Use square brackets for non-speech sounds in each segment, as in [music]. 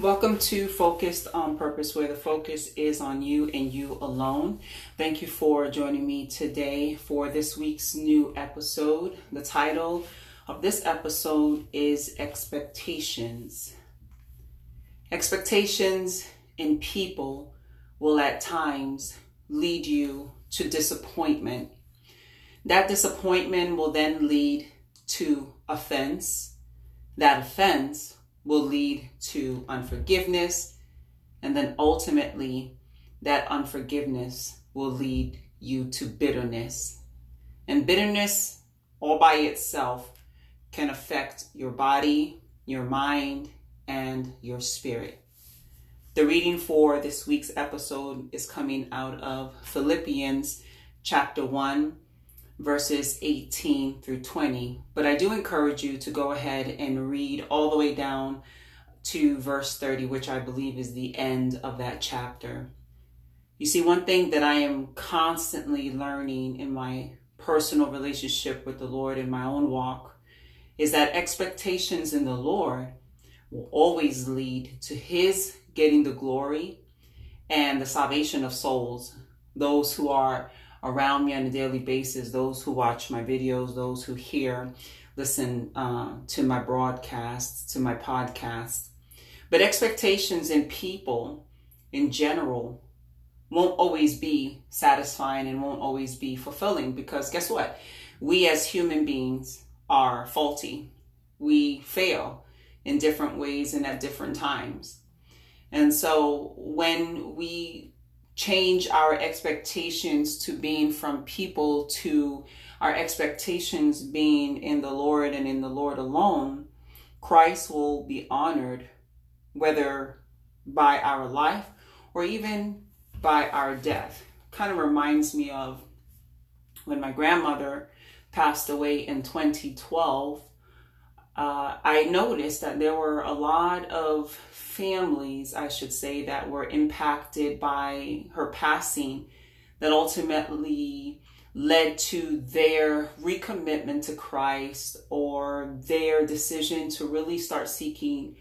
Welcome to Focused on Purpose, where the focus is on you and you alone. Thank you for joining me today for this week's new episode. The title of this episode is Expectations. Expectations in people will at times lead you to disappointment. That disappointment will then lead to offense. That offense will lead to unforgiveness. And then ultimately, that unforgiveness will lead you to bitterness. And bitterness, all by itself, can affect your body, your mind, and your spirit. The reading for this week's episode is coming out of Philippians chapter 1, verses 18 through 20. But I do encourage you to go ahead and read all the way down to verse 30, which I believe is the end of that chapter. You see, one thing that I am constantly learning in my personal relationship with the Lord in my own walk is that expectations in the Lord will always lead to His getting the glory and the salvation of souls, those who are around me on a daily basis, those who watch my videos, those who hear, listen uh, to my broadcasts, to my podcasts. But expectations in people in general won't always be satisfying and won't always be fulfilling because guess what? We as human beings are faulty. We fail in different ways and at different times. And so when we change our expectations to being from people to our expectations being in the Lord and in the Lord alone, Christ will be honored, whether by our life or even by our death. Kind of reminds me of when my grandmother passed away in 2012. Uh, I noticed that there were a lot of families, I should say, that were impacted by her passing that ultimately led to their recommitment to Christ or their decision to really start seeking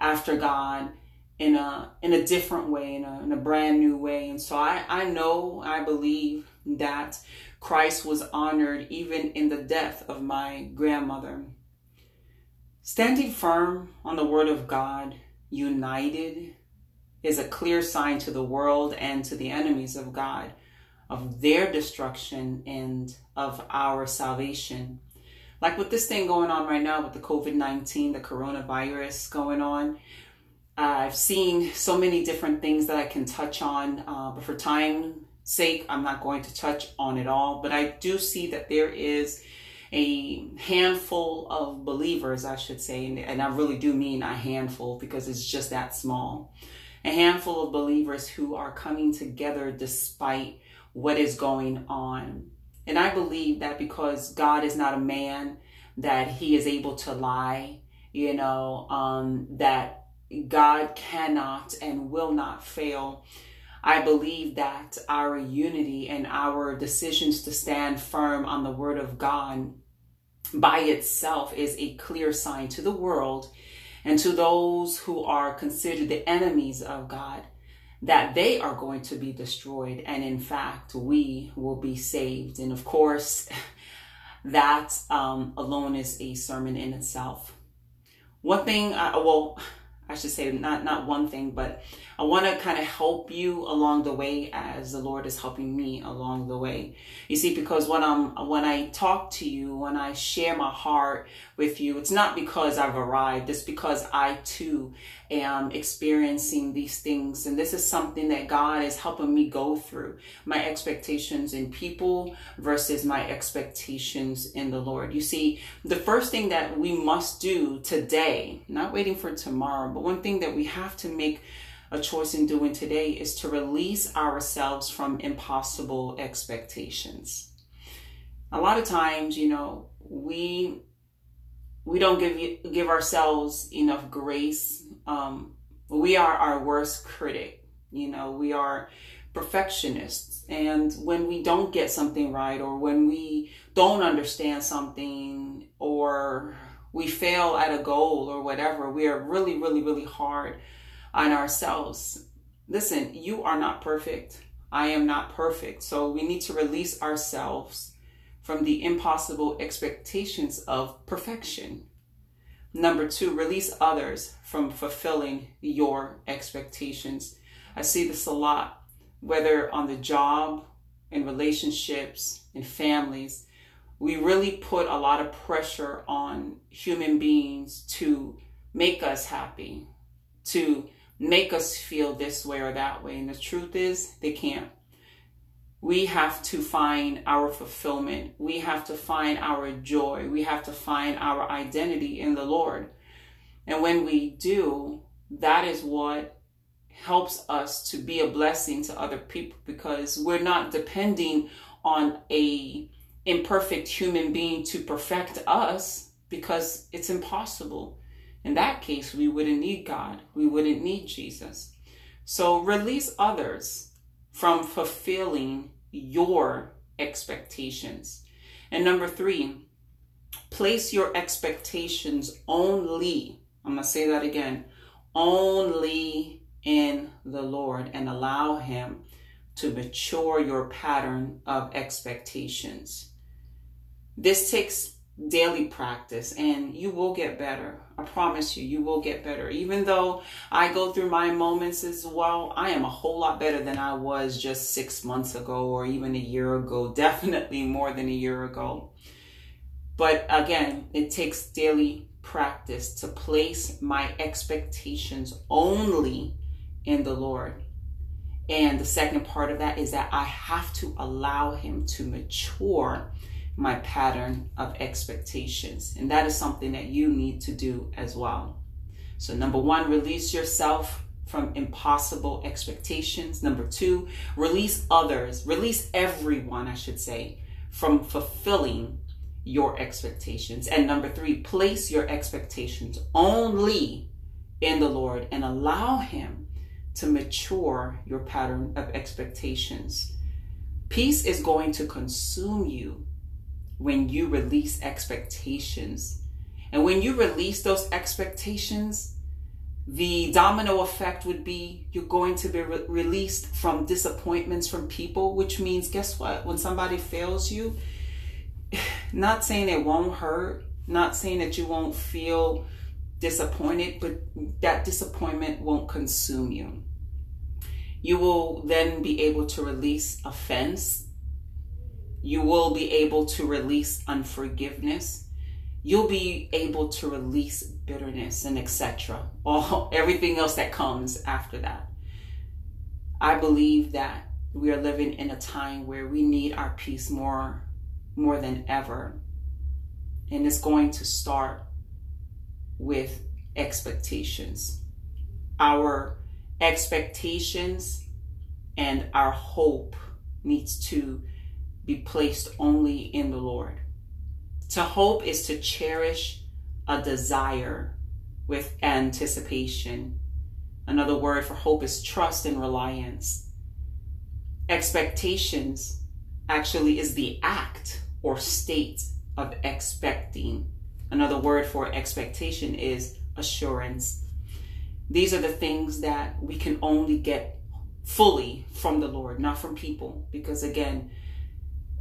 after God in a in a different way, in a, in a brand new way. And so I, I know, I believe that Christ was honored even in the death of my grandmother. Standing firm on the word of God united is a clear sign to the world and to the enemies of God of their destruction and of our salvation. Like with this thing going on right now with the COVID 19, the coronavirus going on, I've seen so many different things that I can touch on, uh, but for time's sake, I'm not going to touch on it all. But I do see that there is a handful of believers, I should say, and, and I really do mean a handful because it's just that small. A handful of believers who are coming together despite what is going on. And I believe that because God is not a man, that he is able to lie, you know, um, that God cannot and will not fail. I believe that our unity and our decisions to stand firm on the word of God by itself is a clear sign to the world and to those who are considered the enemies of God that they are going to be destroyed and in fact we will be saved. And of course [laughs] that um, alone is a sermon in itself. One thing I, well I should say not not one thing, but I want to kind of help you along the way as the Lord is helping me along the way. You see, because when I'm when I talk to you, when I share my heart with you, it's not because I've arrived. It's because I too am experiencing these things, and this is something that God is helping me go through. My expectations in people versus my expectations in the Lord. You see, the first thing that we must do today, not waiting for tomorrow, but one thing that we have to make a choice in doing today is to release ourselves from impossible expectations. A lot of times, you know, we we don't give give ourselves enough grace. Um, we are our worst critic. You know, we are perfectionists, and when we don't get something right, or when we don't understand something, or we fail at a goal or whatever, we are really, really, really hard on ourselves. Listen, you are not perfect. I am not perfect. So we need to release ourselves from the impossible expectations of perfection. Number two, release others from fulfilling your expectations. I see this a lot, whether on the job, in relationships, in families. We really put a lot of pressure on human beings to make us happy, to make us feel this way or that way. And the truth is, they can't. We have to find our fulfillment. We have to find our joy. We have to find our identity in the Lord. And when we do, that is what helps us to be a blessing to other people because we're not depending on a imperfect human being to perfect us because it's impossible. In that case, we wouldn't need God. We wouldn't need Jesus. So release others from fulfilling your expectations. And number three, place your expectations only, I'm going to say that again, only in the Lord and allow Him to mature your pattern of expectations. This takes daily practice and you will get better. I promise you, you will get better. Even though I go through my moments as well, I am a whole lot better than I was just six months ago or even a year ago, [laughs] definitely more than a year ago. But again, it takes daily practice to place my expectations only in the Lord. And the second part of that is that I have to allow Him to mature my pattern of expectations. And that is something that you need to do as well. So, number one, release yourself from impossible expectations. Number two, release others, release everyone, I should say, from fulfilling your expectations. And number three, place your expectations only in the Lord and allow Him to mature your pattern of expectations. Peace is going to consume you when you release expectations. And when you release those expectations, the domino effect would be you're going to be re- released from disappointments from people, which means, guess what? When somebody fails you, [sighs] not saying it won't hurt, not saying that you won't feel disappointed, but that disappointment won't consume you. You will then be able to release offense you will be able to release unforgiveness. You'll be able to release bitterness and etc. All everything else that comes after that. I believe that we are living in a time where we need our peace more more than ever. And it's going to start with expectations. Our expectations and our hope needs to be placed only in the Lord. To hope is to cherish a desire with anticipation. Another word for hope is trust and reliance. Expectations actually is the act or state of expecting. Another word for expectation is assurance. These are the things that we can only get fully from the Lord, not from people. Because again,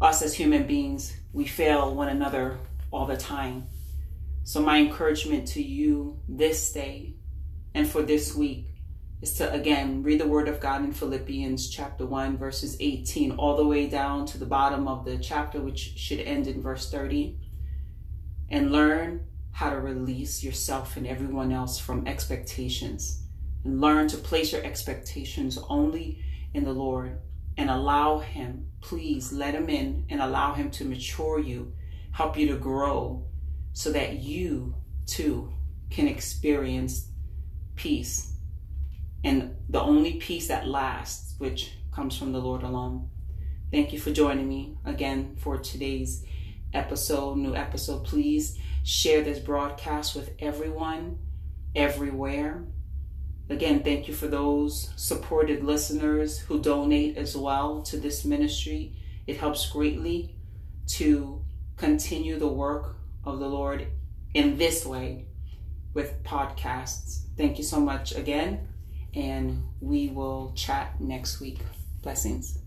us as human beings, we fail one another all the time. So, my encouragement to you this day and for this week is to again read the Word of God in Philippians chapter 1, verses 18, all the way down to the bottom of the chapter, which should end in verse 30, and learn how to release yourself and everyone else from expectations. And learn to place your expectations only in the Lord and allow Him, please let Him in and allow Him to mature you, help you to grow so that you too can experience peace. And the only peace that lasts, which comes from the Lord alone. Thank you for joining me again for today's episode, new episode. Please share this broadcast with everyone, everywhere. Again, thank you for those supported listeners who donate as well to this ministry. It helps greatly to continue the work of the Lord in this way with podcasts. Thank you so much again, and we will chat next week. Blessings.